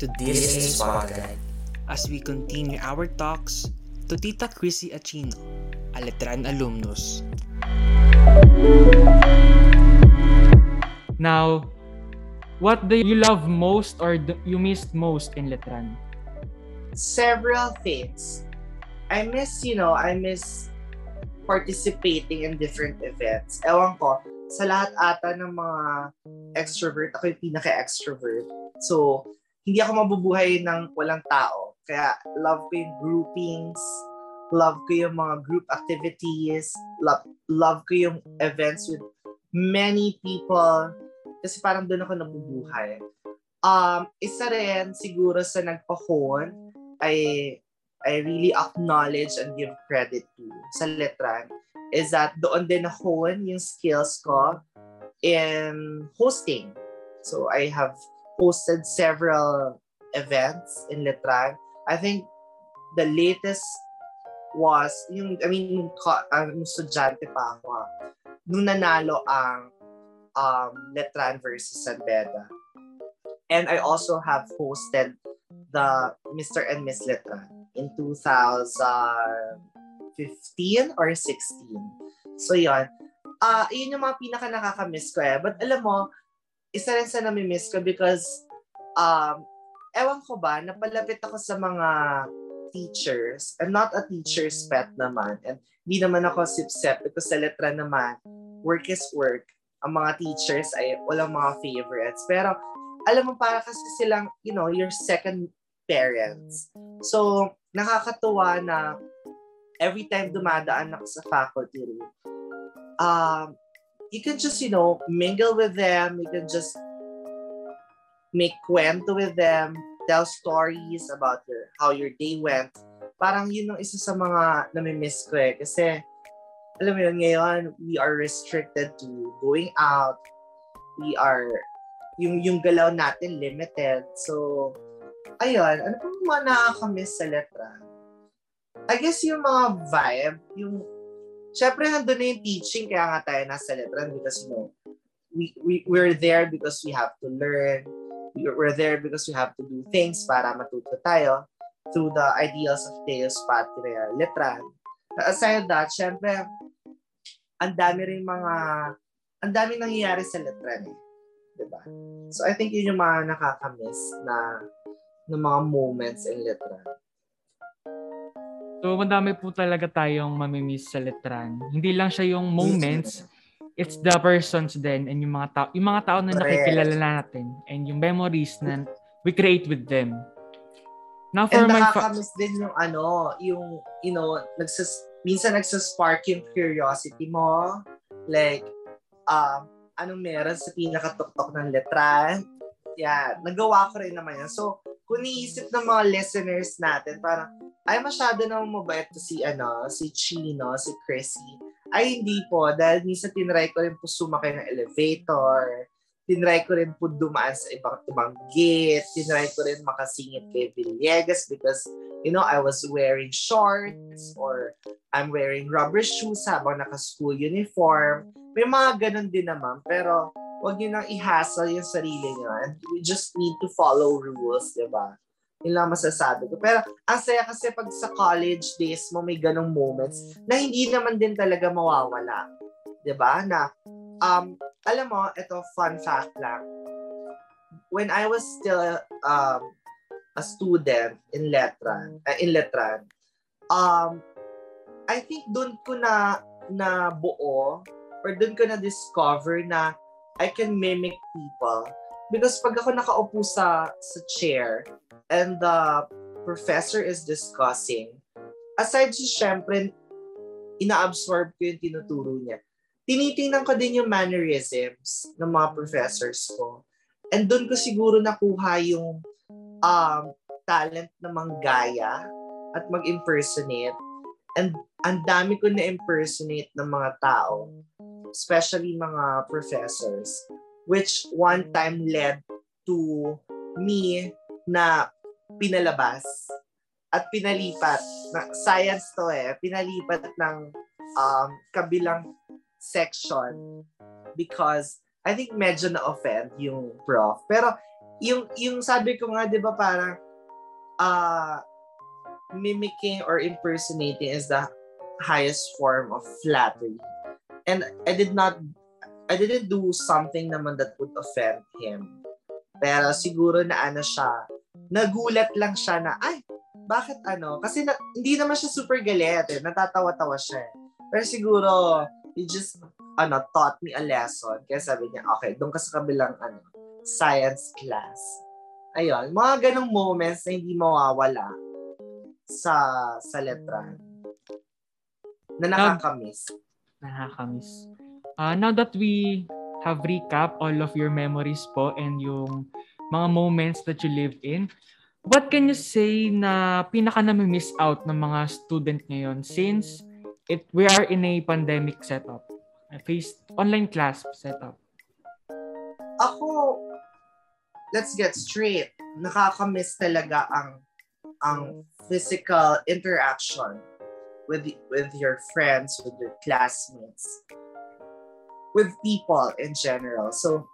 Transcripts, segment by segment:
to this spotlight as we continue our talks to Tita Chrissy Achino, a Letran alumnus. Now, what do you love most or do you missed most in Letran? Several things. I miss, you know, I miss participating in different events. Ewan ko, sa lahat ata ng mga extrovert, ako yung pinaka-extrovert. So, hindi ako mabubuhay ng walang tao. Kaya love ko yung groupings, love ko yung mga group activities, love, love ko yung events with many people. Kasi parang doon ako nabubuhay. Um, isa rin siguro sa nagpa-hone, I, I really acknowledge and give credit to sa Letran is that doon din na-hone yung skills ko in hosting. So I have hosted several events in Letran. I think the latest was yung I mean yung uh, estudyante pa ako ah, nung nanalo ang um, Letran versus San Beda. And I also have hosted the Mr. and Miss Letran in 2015 or 16. So yon. Ah, uh, yun yung mga pinaka nakaka-miss ko eh. But alam mo, isa rin sa nami-miss ko because um, ewan ko ba, napalapit ako sa mga teachers. I'm not a teacher's pet naman. And hindi naman ako sip-sip because sa letra naman, work is work. Ang mga teachers ay walang mga favorites. Pero alam mo, para kasi silang, you know, your second parents. So, nakakatuwa na every time dumadaan ako sa faculty room, um, you can just, you know, mingle with them. You can just make kwento with them, tell stories about your how your day went. Parang yun yung isa sa mga nami-miss ko eh. Kasi, alam mo yun, ngayon, we are restricted to going out. We are, yung, yung galaw natin limited. So, ayun, ano pa mga nakakamiss sa letra? I guess yung mga vibe, yung, syempre nandun na yung teaching, kaya nga tayo nasa letra because, you know, we, we, we're there because we have to learn we're there because we have to do things para matuto tayo through the ideals of Teos Patria Letran. Aside that, syempre, ang dami rin mga, ang dami nangyayari sa Letran eh. Diba? So I think yun yung mga nakakamiss na ng mga moments in Letran. So, madami po talaga tayong mamimiss sa Letran. Hindi lang siya yung moments, it's the persons then and yung mga tao yung mga tao na nakikilala natin and yung memories na we create with them. Now for and my fa- din yung ano, yung you know, nagsas minsan nagsaspark yung curiosity mo. Like um anong meron sa pinakatuktok ng letra. Yeah, nagawa ko rin naman yan. So, kung niisip ng mga listeners natin, parang, ay masyado na mabait to si, ano, si Chino, si Chrissy ay, hindi po. Dahil minsan tinry ko rin po sumakay ng elevator. Tinry ko rin po dumaan sa ibang ibang gate. Tinry ko rin makasingit kay Villegas because, you know, I was wearing shorts or I'm wearing rubber shoes habang naka-school uniform. May mga ganun din naman. Pero, wag niyo nang i-hassle yung sarili niyo. And we just need to follow rules, di ba? Yun lang masasabi ko. Pero ang saya kasi pag sa college days mo may ganong moments na hindi naman din talaga mawawala. ba? Na um alam mo, ito fun fact lang. When I was still um a student in Letran, uh, in Letran, um I think doon ko na na buo or doon ko na discover na I can mimic people. Because pag ako nakaupo sa sa chair, and the professor is discussing, aside sa syempre, ina-absorb ko yung tinuturo niya. Tinitingnan ko din yung mannerisms ng mga professors ko. And doon ko siguro nakuha yung um, talent na manggaya at mag-impersonate. And ang dami ko na-impersonate ng mga tao, especially mga professors, which one time led to me na pinalabas at pinalipat na science to eh pinalipat ng um, kabilang section because I think medyo na-offend yung prof. Pero yung, yung sabi ko nga, di ba parang, uh, mimicking or impersonating is the highest form of flattery. And I did not, I didn't do something naman that would offend him. Pero siguro na ano siya, nagulat lang siya na, ay, bakit ano? Kasi na, hindi naman siya super galit eh. Natatawa-tawa siya eh. Pero siguro, he just, ano, taught me a lesson. Kaya sabi niya, okay, doon ka sa kabilang, ano, science class. Ayun, mga ganong moments na hindi mawawala sa sa letra na nakakamiss. Nakakamiss. Uh, now that we have recap all of your memories po and yung mga moments that you lived in, what can you say na pinaka na miss out ng mga student ngayon since it we are in a pandemic setup, a face online class setup? Ako, let's get straight. Nakakamiss talaga ang ang physical interaction with with your friends, with your classmates, with people in general. So,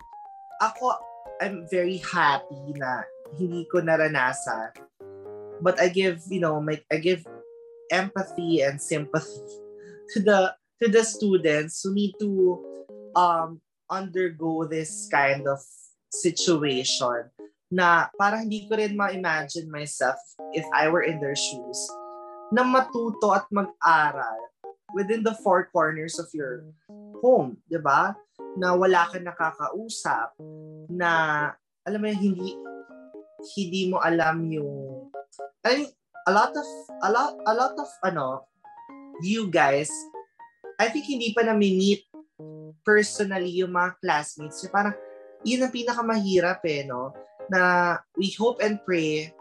ako, I'm very happy na hindi ko naranasan. But I give, you know, my, I give empathy and sympathy to the to the students who need to um undergo this kind of situation na parang hindi ko rin ma-imagine myself if I were in their shoes na matuto at mag-aral within the four corners of your home, di ba? Na wala kang nakakausap, na alam mo hindi hindi mo alam yung I a lot of a lot a lot of ano you guys I think hindi pa na meet personally yung mga classmates. Yung parang yun ang pinakamahirap eh, no? Na we hope and pray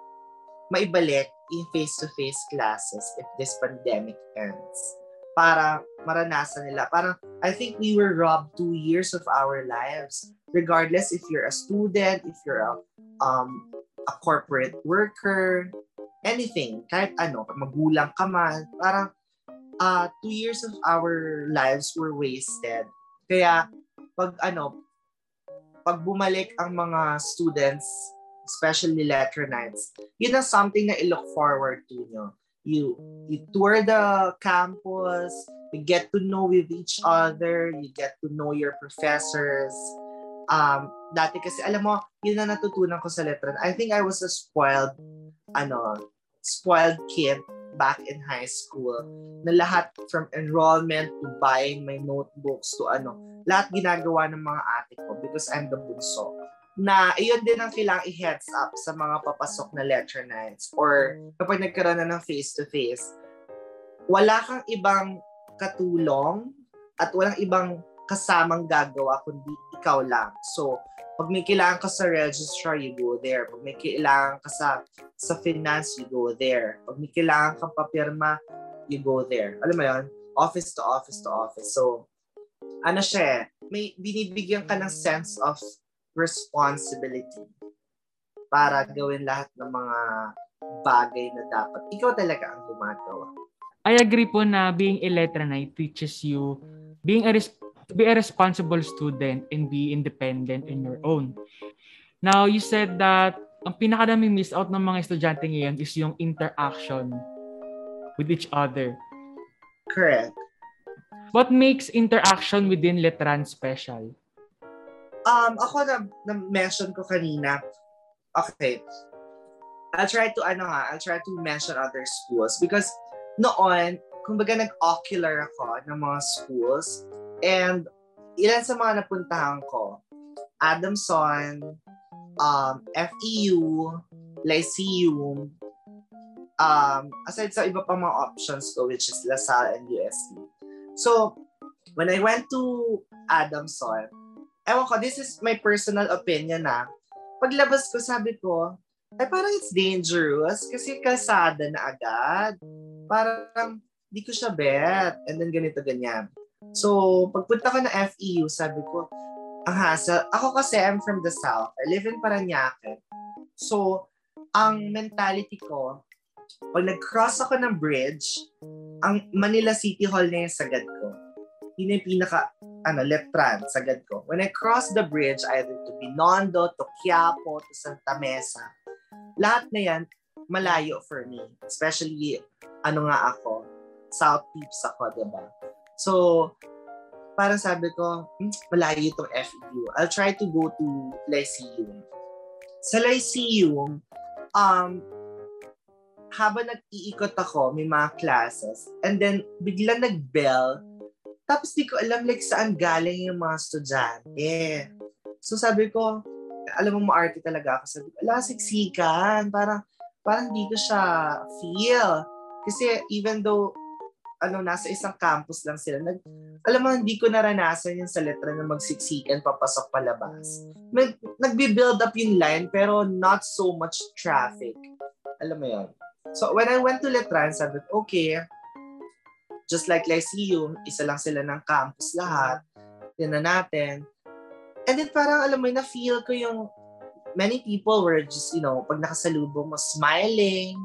maibalik in face-to-face classes if this pandemic ends. Para maranasan nila. Parang, I think we were robbed two years of our lives. Regardless if you're a student, if you're a, um, a corporate worker, anything, kahit ano, magulang ka man, parang uh, two years of our lives were wasted. Kaya, pag ano, pag bumalik ang mga students, especially letter nights, yun ang something na i-look forward to nyo. You, you tour the campus, you get to know with each other, you get to know your professors. Um, dati kasi, alam mo, yun na natutunan ko sa letter. I think I was a spoiled, ano, spoiled kid back in high school na lahat from enrollment to buying my notebooks to ano, lahat ginagawa ng mga ate ko because I'm the bunso. Na iyon din ang kailangang i-heads up sa mga papasok na lecture nights or kapag nagkaroon na ng face-to-face, wala kang ibang katulong at walang ibang kasamang gagawa kundi ikaw lang. So, pag may kailangan ka sa registrar, you go there. Pag may kailangan ka sa, sa finance, you go there. Pag may kailangan kang papirma, you go there. Alam mo yun? Office to office to office. So, ano siya eh, may binibigyan ka ng sense of responsibility para gawin lahat ng mga bagay na dapat ikaw talaga ang gumagawa. I agree po na being a letranite teaches you being a res- to be a responsible student and be independent in your own. Now, you said that ang pinakadaming miss out ng mga estudyante ngayon is yung interaction with each other. Correct. What makes interaction within Letran special? Um, ako na, na-mention ko kanina, okay, I'll try to, ano nga, I'll try to mention other schools because noon, kumbaga nag-ocular ako ng mga schools And ilan sa mga napuntahan ko, Adamson, um, FEU, Lyceum, um, aside sa iba pa mga options ko, which is LaSalle and UST. So, when I went to Adamson, ewan ko, this is my personal opinion na, paglabas ko, sabi ko, ay parang it's dangerous kasi kalsada na agad. Parang, di ko siya bet. And then ganito, ganyan. So, pagpunta ko na FEU, sabi ko, ang hassle. Ako kasi, I'm from the South. I live in Paranaque. So, ang mentality ko, pag nag-cross ako ng bridge, ang Manila City Hall na yung sagad ko. Yun yung pinaka, ano, Letran, sagad ko. When I cross the bridge, either to Binondo, to Quiapo, to Santa Mesa, lahat na yan, malayo for me. Especially, ano nga ako, South Peeps ako, diba? So, parang sabi ko, hmm, malayo itong FEU. I'll try to go to Lyceum. Sa Lyceum, um, habang nag-iikot ako, may mga classes, and then bigla nag-bell, tapos di ko alam like saan galing yung mga estudyante. So sabi ko, alam mo maarte talaga ako. Sabi ko, ala, siksikan. Parang, parang di ko siya feel. Kasi even though ano, nasa isang campus lang sila. Nag, alam mo, hindi ko naranasan yung sa letra na magsiksikan papasok palabas. Nag, nagbi-build up yung line pero not so much traffic. Alam mo yun? So, when I went to Letran, sabi ko, okay, just like Lyceum, isa lang sila ng campus lahat. Na natin. And then parang, alam mo, na-feel ko yung many people were just, you know, pag nakasalubong mo, smiling.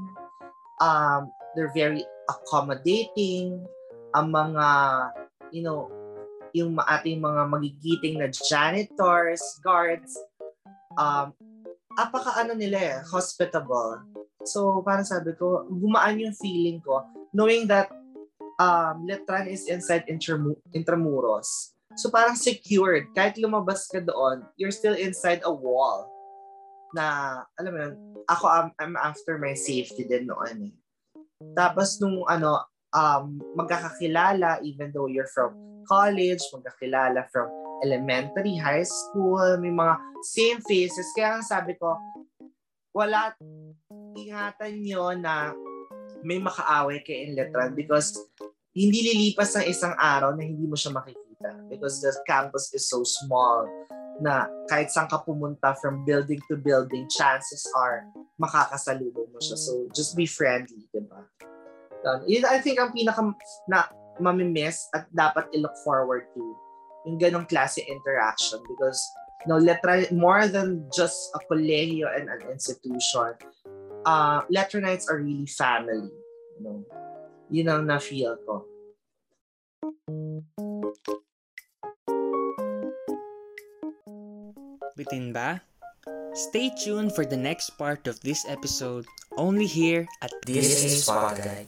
Um, they're very accommodating. Ang mga, you know, yung ating mga magigiting na janitors, guards, um, apaka ano nila eh, hospitable. So, parang sabi ko, gumaan yung feeling ko knowing that um, Letran is inside Intramu- Intramuros. So, parang secured. Kahit lumabas ka doon, you're still inside a wall na, alam mo yun, ako, I'm, I'm after my safety din noon eh. Tapos nung ano, um, magkakakilala even though you're from college, magkakilala from elementary, high school, may mga same faces. Kaya ang sabi ko, wala, ingatan nyo na may makaaway kay Inletran because hindi lilipas ng isang araw na hindi mo siya makikita because the campus is so small na kahit saan ka pumunta from building to building, chances are makakasalubong mo siya. So, just be friendly, di ba? Um, yun, I think ang pinaka na mamimiss at dapat i-look forward to yung ganong klase interaction because no, letra, more than just a colegio and an institution, uh, Letronites are really family. You know? Yun ang na-feel ko. Bitin ba? Stay tuned for the next part of this episode only here at This is Spotlight.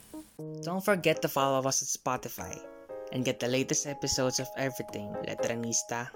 Don't forget to follow us at Spotify and get the latest episodes of everything Letranista